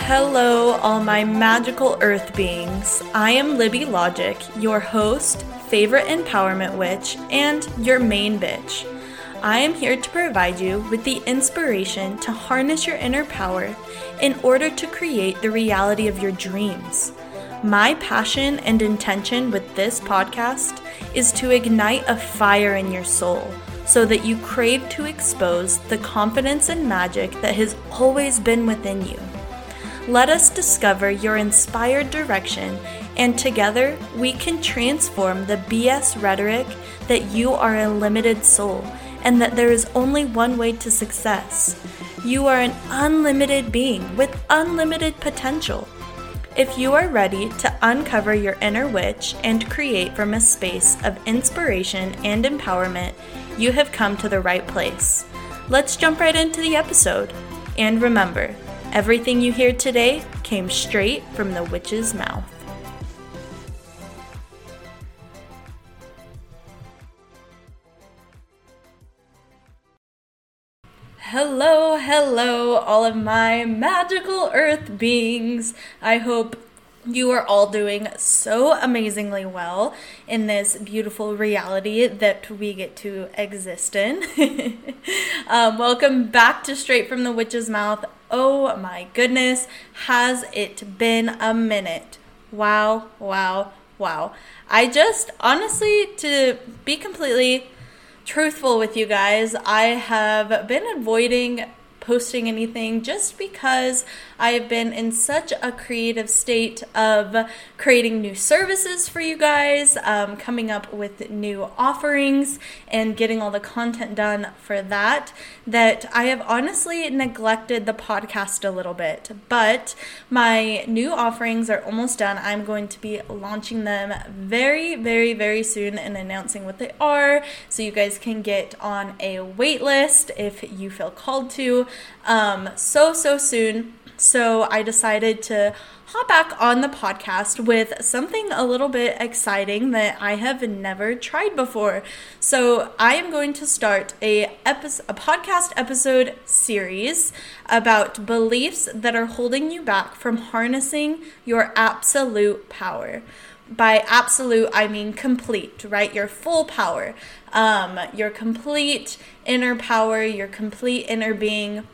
Hello, all my magical earth beings. I am Libby Logik, your host, favorite empowerment witch, and your main bitch. I am here to provide you with the inspiration to harness your inner power in order to create the reality of your dreams. My passion and intention with this podcast is to ignite a fire in your soul so that you crave to expose the confidence and magic that has always been within you. Let us discover your inspired direction, and together we can transform the BS rhetoric that you are a limited soul and that there is only one way to success. You are an unlimited being with unlimited potential. If you are ready to uncover your inner witch and create from a space of inspiration and empowerment, you have come to the right place. Let's jump right into the episode. And remember, Everything you hear today came straight from the witch's mouth. Hello, hello, all of my magical earth beings. I hope you are all doing so amazingly well in this beautiful reality that we get to exist in. um, welcome back to Straight from the Witch's Mouth. Oh my goodness, has it been a minute? Wow, wow, wow. I just, honestly, to be completely truthful with you guys, I have been avoiding posting anything just because I have been in such a creative state of creating new services for you guys, um, coming up with new offerings, and getting all the content done for that, that I have honestly neglected the podcast a little bit. But my new offerings are almost done. I'm going to be launching them very, very, very soon and announcing what they are so you guys can get on a wait list if you feel called to. Um, so, so soon. So I decided to hop back on the podcast with something a little bit exciting that I have never tried before. So I am going to start a episode, a podcast episode series about beliefs that are holding you back from harnessing your absolute power. By absolute, I mean complete, right? Your full power, um, your complete inner power, your complete inner being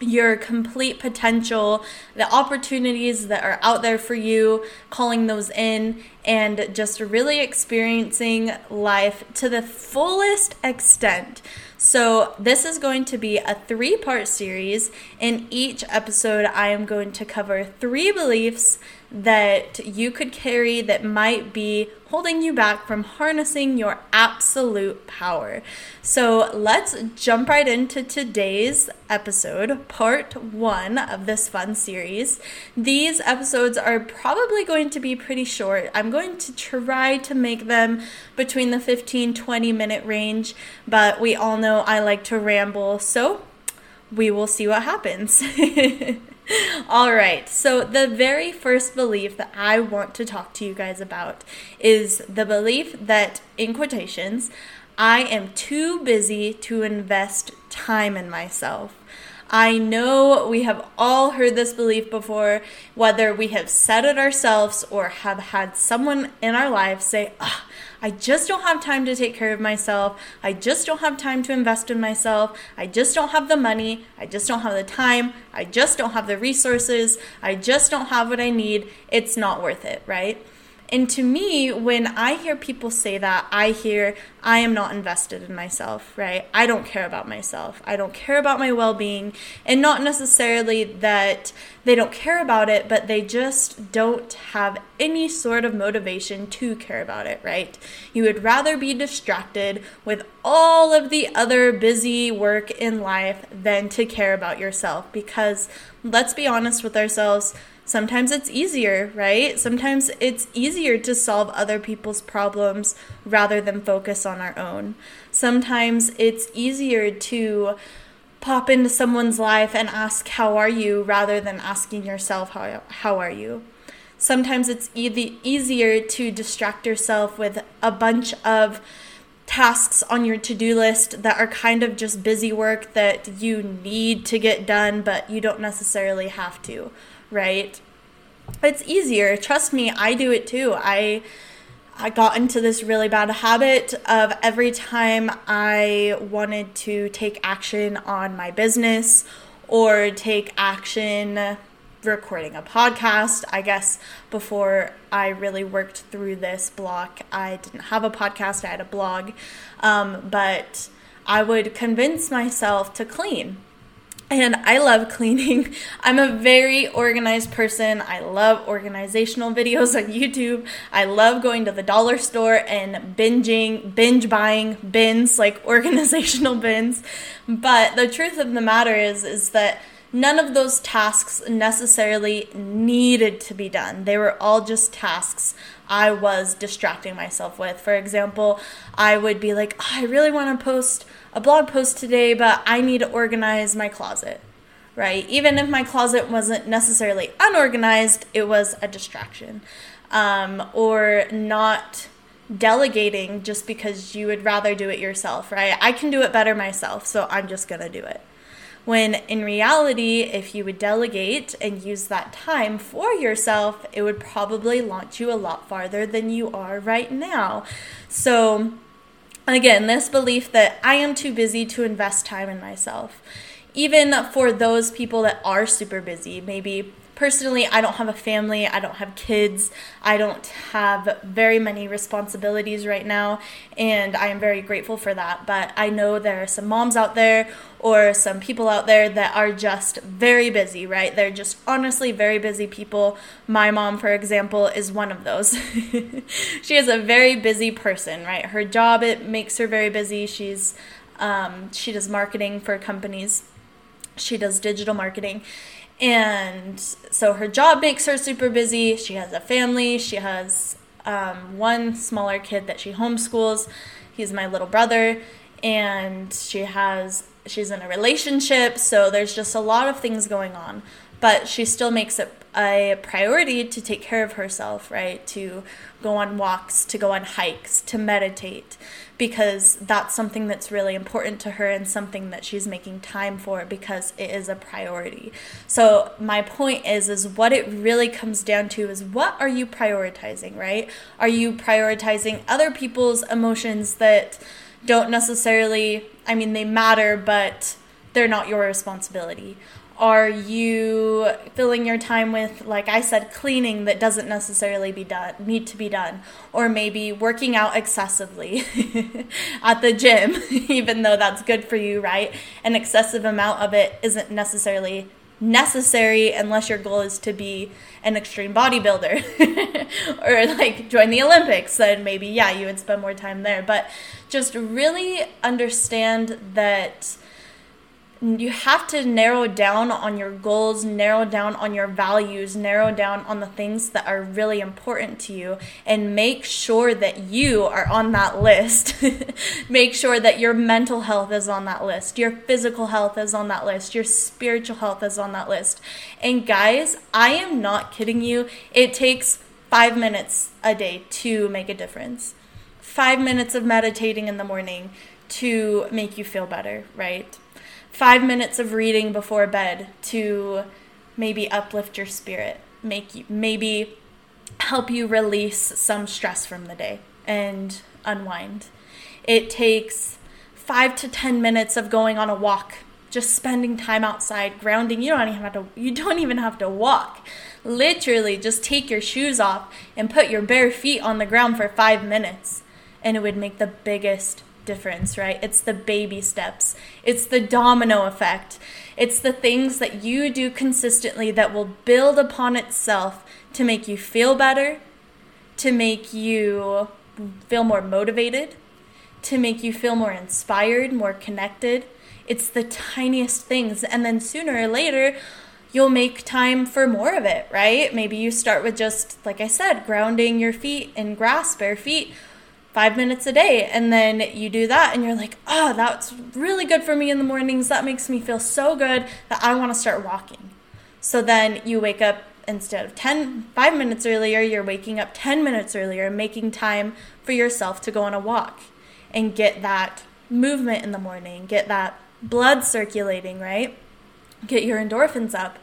your complete potential, the opportunities that are out there for you, calling those in, and just really experiencing life to the fullest extent. So, this is going to be a three part series. In each episode, I am going to cover three beliefs that you could carry that might be holding you back from harnessing your absolute power. So let's jump right into today's episode, part one of this fun series. These episodes are probably going to be pretty short. I'm going to try to make them between the 15 20 minute range, but we all know I like to ramble, so we will see what happens. All right, so the very first belief that I want to talk to you guys about is the belief that, in quotations, I am too busy to invest time in myself. I know we have all heard this belief before, whether we have said it ourselves or have had someone in our lives say, ah, I just don't have time to take care of myself. I just don't have time to invest in myself. I just don't have the money. I just don't have the time. I just don't have the resources. I just don't have what I need. It's not worth it, right? And to me, when I hear people say that, I hear, I am not invested in myself, right? I don't care about myself. I don't care about my well being. And not necessarily that they don't care about it, but they just don't have any sort of motivation to care about it, right? You would rather be distracted with all of the other busy work in life than to care about yourself because let's be honest with ourselves sometimes it's easier, right? Sometimes it's easier to solve other people's problems rather than focus on our own. Sometimes it's easier to pop into someone's life and ask, How are you? rather than asking yourself, How, how are you? Sometimes it's e- easier to distract yourself with a bunch of tasks on your to do list that are kind of just busy work that you need to get done, but you don't necessarily have to, right? It's easier. Trust me, I do it too. I I got into this really bad habit of every time I wanted to take action on my business or take action recording a podcast. I guess before I really worked through this block, I didn't have a podcast, I had a blog. Um, but I would convince myself to clean and I love cleaning. I'm a very organized person. I love organizational videos on YouTube. I love going to the dollar store and binging, binge buying bins, like organizational bins. But the truth of the matter is is that none of those tasks necessarily needed to be done. They were all just tasks I was distracting myself with. For example, I would be like, oh, I really want to post a blog post today, but I need to organize my closet, right? Even if my closet wasn't necessarily unorganized, it was a distraction. Um, or not delegating just because you would rather do it yourself, right? I can do it better myself, so I'm just going to do it. When in reality, if you would delegate and use that time for yourself, it would probably launch you a lot farther than you are right now. So, again, this belief that I am too busy to invest time in myself. Even for those people that are super busy, maybe personally, I don't have a family, I don't have kids, I don't have very many responsibilities right now, and I am very grateful for that. But I know there are some moms out there or some people out there that are just very busy, right? They're just honestly very busy people. My mom, for example, is one of those. she is a very busy person, right? Her job it makes her very busy. She's um, she does marketing for companies. She does digital marketing and so her job makes her super busy. She has a family. She has um, one smaller kid that she homeschools. He's my little brother. And she has, she's in a relationship. So there's just a lot of things going on. But she still makes it a priority to take care of herself, right? To go on walks, to go on hikes, to meditate because that's something that's really important to her and something that she's making time for because it is a priority. So my point is is what it really comes down to is what are you prioritizing, right? Are you prioritizing other people's emotions that don't necessarily I mean they matter but they're not your responsibility? Are you filling your time with, like I said, cleaning that doesn't necessarily be done, need to be done, or maybe working out excessively at the gym, even though that's good for you, right? An excessive amount of it isn't necessarily necessary unless your goal is to be an extreme bodybuilder or like join the Olympics, then maybe, yeah, you would spend more time there. But just really understand that you have to narrow down on your goals, narrow down on your values, narrow down on the things that are really important to you, and make sure that you are on that list. make sure that your mental health is on that list, your physical health is on that list, your spiritual health is on that list. And guys, I am not kidding you. It takes five minutes a day to make a difference. Five minutes of meditating in the morning to make you feel better, right? Five minutes of reading before bed to maybe uplift your spirit, make you maybe help you release some stress from the day and unwind. It takes five to ten minutes of going on a walk, just spending time outside, grounding. You don't even have to you don't even have to walk. Literally just take your shoes off and put your bare feet on the ground for five minutes. And it would make the biggest difference, right? It's the baby steps, it's the domino effect. It's the things that you do consistently that will build upon itself to make you feel better, to make you feel more motivated, to make you feel more inspired, more connected. It's the tiniest things. And then sooner or later, you'll make time for more of it, right? Maybe you start with just, like I said, grounding your feet in grass, bare feet five minutes a day. And then you do that and you're like, oh, that's really good for me in the mornings. That makes me feel so good that I want to start walking. So then you wake up instead of 10 5 minutes earlier you're waking up 10 minutes earlier making time for yourself to go on a walk and get that movement in the morning get that blood circulating right get your endorphins up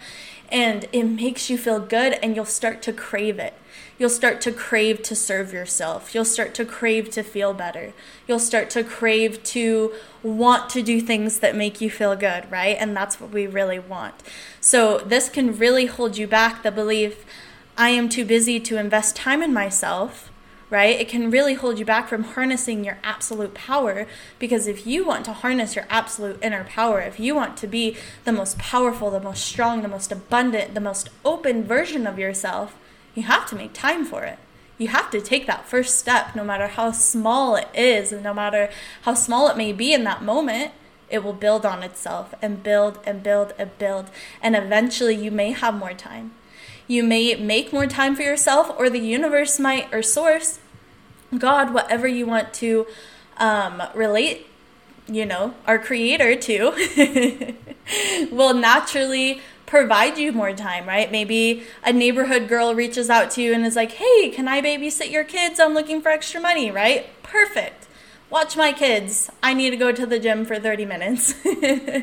and it makes you feel good and you'll start to crave it you'll start to crave to serve yourself. You'll start to crave to feel better. You'll start to crave to want to do things that make you feel good right? And that's what we really want. So this can really hold you back the belief i am too busy to invest time in myself right? It can really hold you back from harnessing your absolute power because if you want to harness your absolute inner power, if you want to be the most powerful, the most strong, the most abundant, the most open version of yourself, you have to make time for it. You have to take that first step, no matter how small it is, and no matter how small it may be in that moment. It will build on itself and build and build and build. And eventually, you may have more time. You may make more time for yourself, or the universe might, or source, God, whatever you want to um, relate, you know, our creator to, will naturally provide you more time, right? Maybe a neighborhood girl reaches out to you and is like, hey, can I babysit your kids? I'm looking for extra money, right? Perfect. Watch my kids. I need to go to the gym for 30 minutes.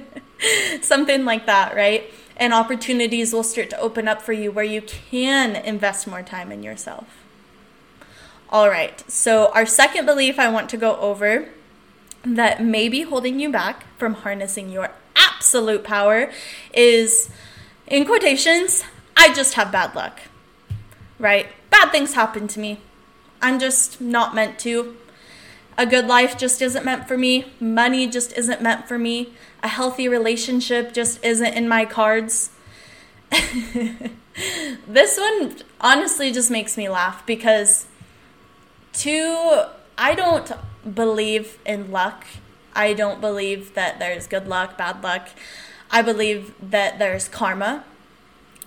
Something like that, right? And opportunities will start to open up for you where you can invest more time in yourself. All right, so our second belief I want to go over that may be holding you back from harnessing your absolute power is, in quotations, I just have bad luck. Right? Bad things happen to me. I'm just not meant to. A good life just isn't meant for me. Money just isn't meant for me. A healthy relationship just isn't in my cards. this one honestly just makes me laugh because Two, I don't believe in luck. I don't believe that there's good luck, bad luck. I believe that there's karma.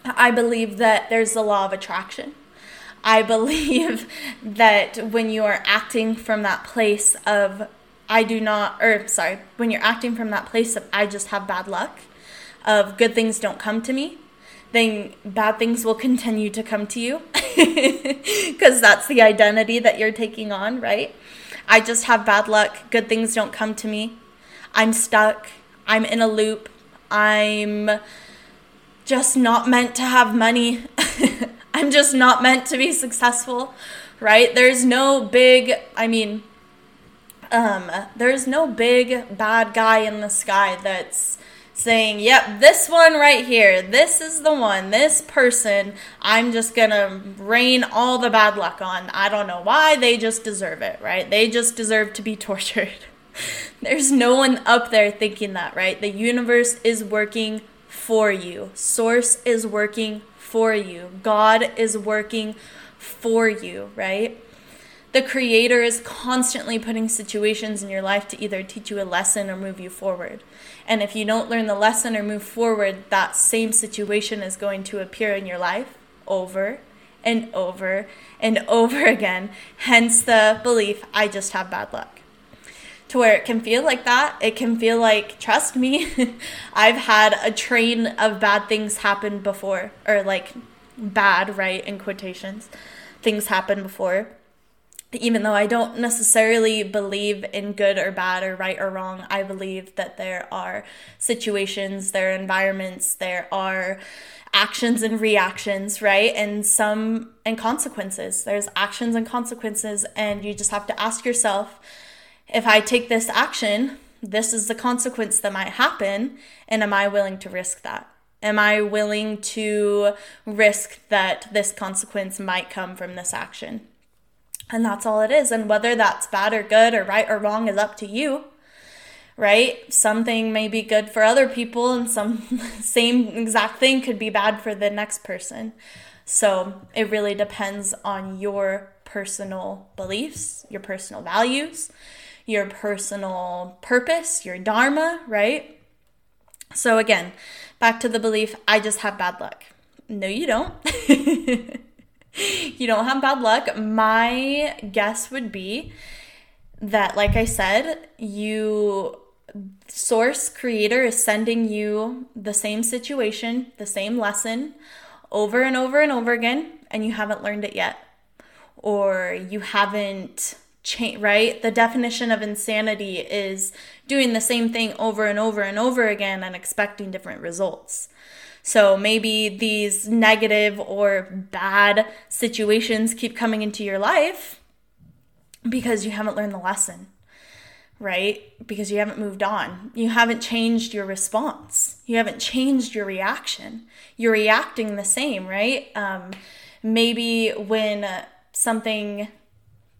I believe that there's the law of attraction. I believe that when you are acting from that place of I do not, or sorry, when you're acting from that place of I just have bad luck, of good things don't come to me, then bad things will continue to come to you because that's the identity that you're taking on, right? I just have bad luck. Good things don't come to me. I'm stuck. I'm in a loop. I'm just not meant to have money. I'm just not meant to be successful, right? There's no big, I mean, um, there's no big bad guy in the sky that's saying, yep, this one right here, this is the one, this person, I'm just gonna rain all the bad luck on. I don't know why, they just deserve it, right? They just deserve to be tortured. There's no one up there thinking that, right? The universe is working for you, Source is working for you, God is working for you, right? The Creator is constantly putting situations in your life to either teach you a lesson or move you forward. And if you don't learn the lesson or move forward, that same situation is going to appear in your life over and over and over again. Hence the belief I just have bad luck. To where it can feel like that, it can feel like, trust me, I've had a train of bad things happen before, or like bad, right, in quotations, things happen before even though I don't necessarily believe in good or bad or right or wrong, I believe that there are situations, there are environments, there are actions and reactions, right? And some and consequences. There's actions and consequences, and you just have to ask yourself if I take this action, this is the consequence that might happen, and am I willing to risk that? Am I willing to risk that this consequence might come from this action? And that's all it is. And whether that's bad or good or right or wrong is up to you. Right? Something may be good for other people and some same exact thing could be bad for the next person. So, it really depends on your personal beliefs, your personal values, your personal purpose, your dharma, right? So again, back to the belief I just have bad luck. No, you don't. you don't have bad luck. My guess would be that, like I said, you source creator is sending you the same situation, the same lesson over and over and over again and you haven't learned it yet or you haven't changed right the definition of insanity is doing the same thing over and over and over again and expecting different results so maybe these negative or bad situations keep coming into your life because you haven't learned the lesson right? Because you haven't moved on. You haven't changed your response. You haven't changed your reaction. You're reacting the same, right? Um, maybe when something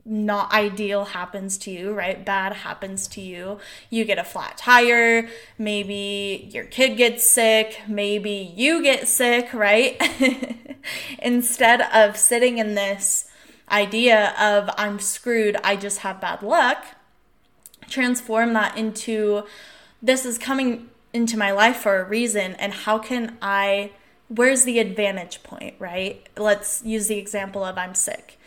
not ideal happens to you, right? Bad happens to you. You get a flat tire. Maybe your kid gets sick. Maybe you get sick, right? Instead of sitting in this idea of I'm screwed, I just have bad luck transform that into this is coming into my life for a reason and how can I where's the advantage point, right? Let's use the example of I'm sick.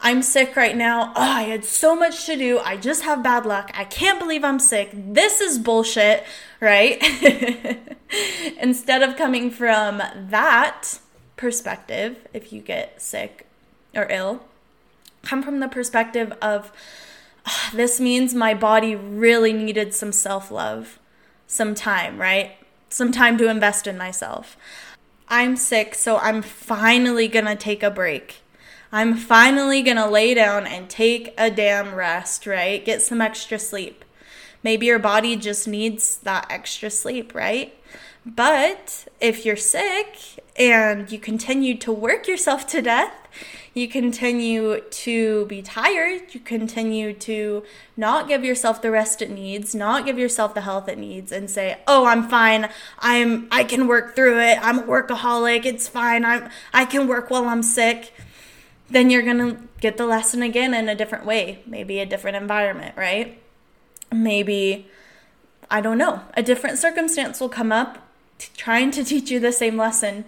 I'm sick right now. Oh, I had so much to do. I just have bad luck. I can't believe I'm sick. This is bullshit, right? Instead of coming from that perspective, if you get sick or ill, come from the perspective of this means my body really needed some self love, some time, right? Some time to invest in myself. I'm sick, so I'm finally gonna take a break. I'm finally gonna lay down and take a damn rest, right? Get some extra sleep. Maybe your body just needs that extra sleep, right? But if you're sick and you continue to work yourself to death, you continue to be tired, you continue to not give yourself the rest it needs, not give yourself the health it needs and say, "Oh, I'm fine. I'm I can work through it. I'm a workaholic. It's fine. I'm I can work while I'm sick." Then you're going to get the lesson again in a different way, maybe a different environment, right? Maybe I don't know, a different circumstance will come up trying to teach you the same lesson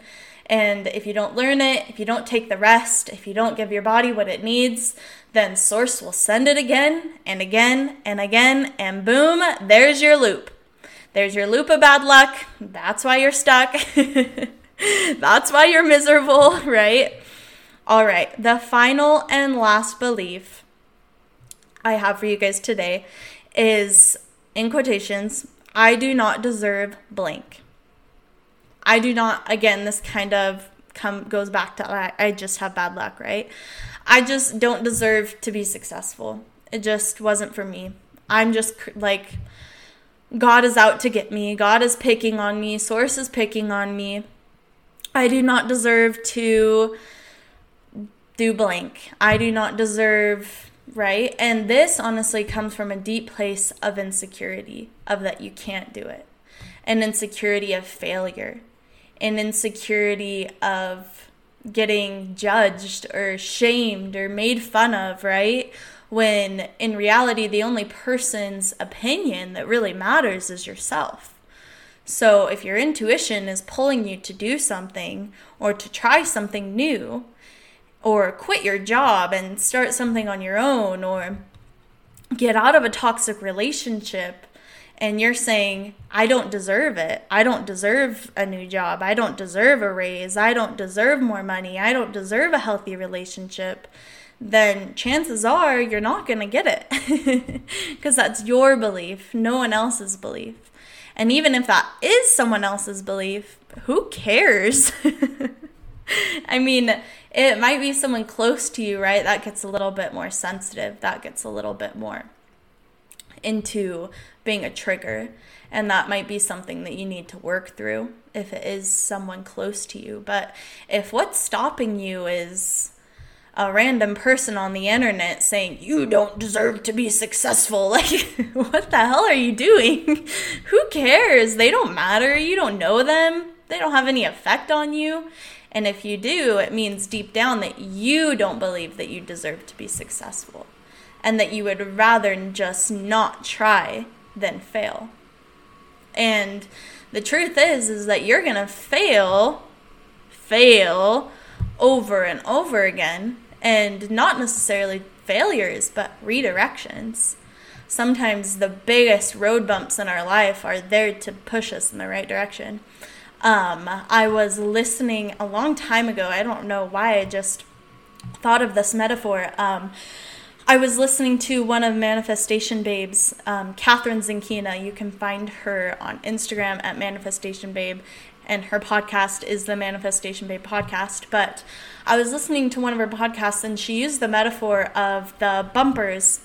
and if you don't learn it, if you don't take the rest, if you don't give your body what it needs, then Source will send it again and again and again, and boom, there's your loop. There's your loop of bad luck. That's why you're stuck. That's why you're miserable, right? All right, the final and last belief I have for you guys today is in quotations, I do not deserve blank. I do not again this kind of come goes back to I, I just have bad luck, right? I just don't deserve to be successful. It just wasn't for me. I'm just like God is out to get me. God is picking on me. Source is picking on me. I do not deserve to do blank. I do not deserve, right? And this honestly comes from a deep place of insecurity, of that you can't do it, an insecurity of failure an insecurity of getting judged or shamed or made fun of, right? When in reality, the only person's opinion that really matters is yourself. So if your intuition is pulling you to do something or to try something new, or quit your job and start something on your own, or get out of a toxic relationship and you're saying, I don't deserve it. I don't deserve a new job. I don't deserve a raise. I don't deserve more money. I don't deserve a healthy relationship, then chances are you're not going to get it because that's your belief, no one else's belief. And even if that is someone else's belief, who cares? I mean, it might be someone close to you, right? That gets a little bit more sensitive. That gets a little bit more into being a trigger. And that might be something that you need to work through if it is someone close to you. But if what's stopping you is a random person on the internet saying you don't deserve to be successful. Like, what the hell are you doing? Who cares? They don't matter. You don't know them. They don't have any effect on you. And if you do, it means deep down that you don't believe that you deserve to be successful and that you would rather just not try than fail. And the truth is is that you're going to fail fail over and over again and not necessarily failures but redirections. Sometimes the biggest road bumps in our life are there to push us in the right direction. Um, I was listening a long time ago. I don't know why I just thought of this metaphor. Um, I was listening to one of Manifestation Babe's, um, Kathrin Zenkina. You can find her on Instagram at Manifestation Babe, and her podcast is the Manifestation Babe podcast. But I was listening to one of her podcasts, and she used the metaphor of the bumpers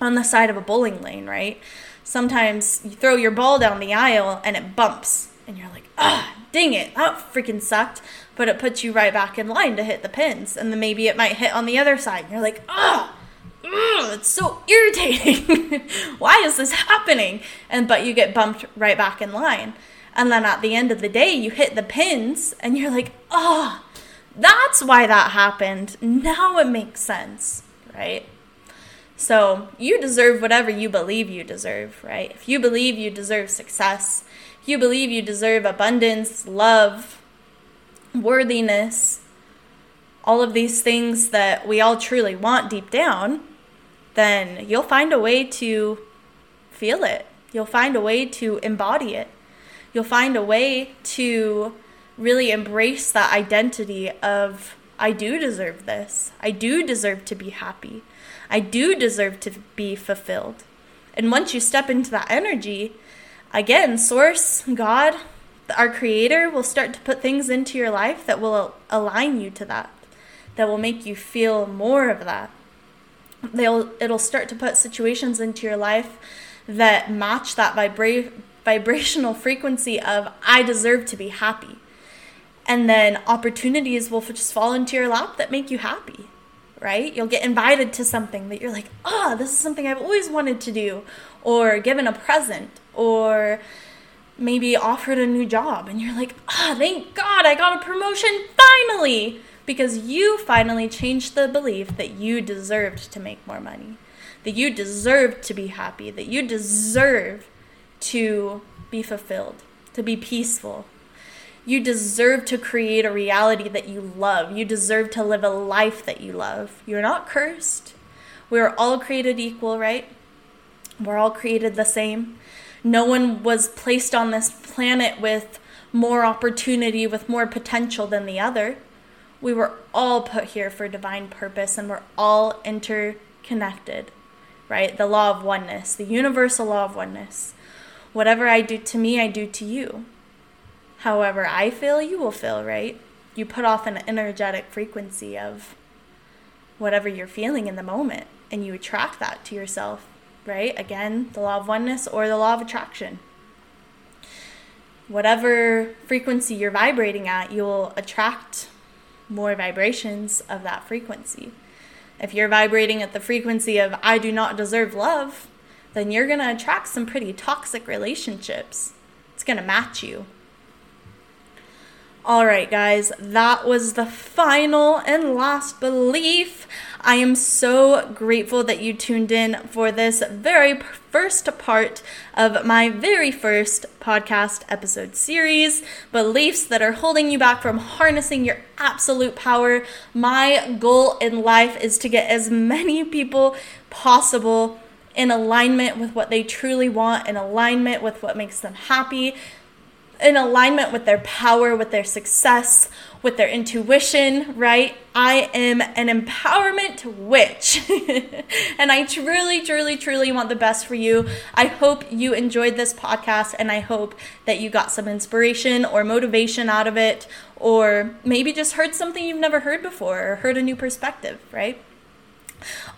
on the side of a bowling lane, right? Sometimes you throw your ball down the aisle and it bumps, and you're like, ah, dang it, that freaking sucked. But it puts you right back in line to hit the pins, and then maybe it might hit on the other side, and you're like, ah, it's so irritating. Why is this happening? And but you get bumped right back in line. And then at the end of the day, you hit the pins and you're like, oh, that's why that happened. Now it makes sense, right? So you deserve whatever you believe you deserve, right? If you believe you deserve success, if you believe you deserve abundance, love, worthiness, all of these things that we all truly want deep down, then you'll find a way to feel it. You'll find a way to embody it. You'll find a way to really embrace that identity of, I do deserve this. I do deserve to be happy. I do deserve to be fulfilled. And once you step into that energy, again, Source, God, our Creator will start to put things into your life that will align you to that, that will make you feel more of that. They'll, it'll start to put situations into your life that match that vibra- vibrational frequency of I deserve to be happy. And then opportunities will just fall into your lap that make you happy, right? You'll get invited to something that you're like, oh, this is something I've always wanted to do, or given a present, or maybe offered a new job. And you're like, oh, thank God I got a promotion finally because you finally changed the belief that you deserved to make more money, that you deserved to be happy, that you deserve to be fulfilled, to be peaceful. You deserve to create a reality that you love. You deserve to live a life that you love. You're not cursed. We're all created equal, right? We're all created the same. No one was placed on this planet with more opportunity, with more potential than the other we were all put here for divine purpose and we're all interconnected, right? The law of oneness, the universal law of oneness. Whatever I do to me, I do to you. However, I feel, you will feel, right? You put off an energetic frequency of whatever you're feeling in the moment and you attract that to yourself, right? Again, the law of oneness or the law of attraction whatever frequency you're vibrating at, you'll attract more vibrations of that frequency. If you're vibrating at the frequency of I do not deserve love, then you're going to attract some pretty toxic relationships. It's going to match you. All right, guys, that was the final and last belief. I am so grateful that you tuned in for this very first part of my very first podcast episode series Beliefs that are holding you back from harnessing your absolute power. My goal in life is to get as many people possible in alignment with what they truly want, in alignment with what makes them happy, in alignment with their power, with their success, with their intuition, right? I am an empowerment witch. and I truly, truly, truly want the best for you. I hope you enjoyed this podcast and I hope that you got some inspiration or motivation out of it, or maybe just heard something you've never heard before or heard a new perspective, right?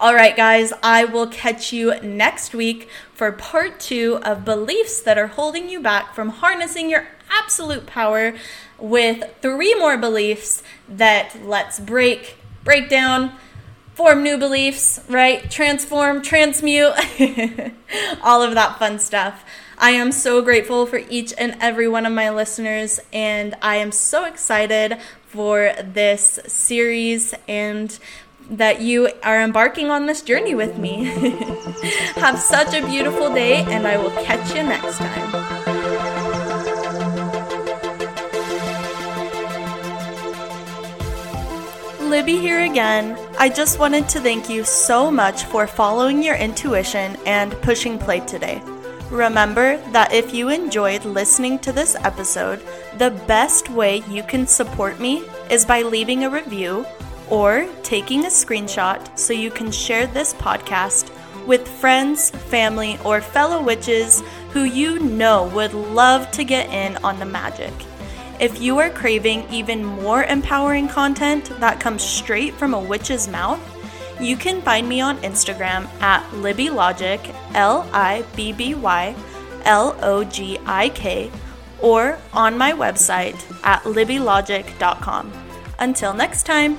All right, guys, I will catch you next week for part two of beliefs that are holding you back from harnessing your absolute power with three more beliefs that let's break, break down, form new beliefs, right? Transform, transmute, all of that fun stuff. I am so grateful for each and every one of my listeners, and I am so excited for this series and that you are embarking on this journey with me. Have such a beautiful day, and I will catch you next time. Libby here again. I just wanted to thank you so much for following your intuition and pushing play today. Remember that if you enjoyed listening to this episode, the best way you can support me is by leaving a review or taking a screenshot so you can share this podcast with friends, family, or fellow witches who you know would love to get in on the magic. If you are craving even more empowering content that comes straight from a witch's mouth, you can find me on Instagram at Libby Logik, L I B B Y L O G I K, or on my website at libbylogik.com. Until next time.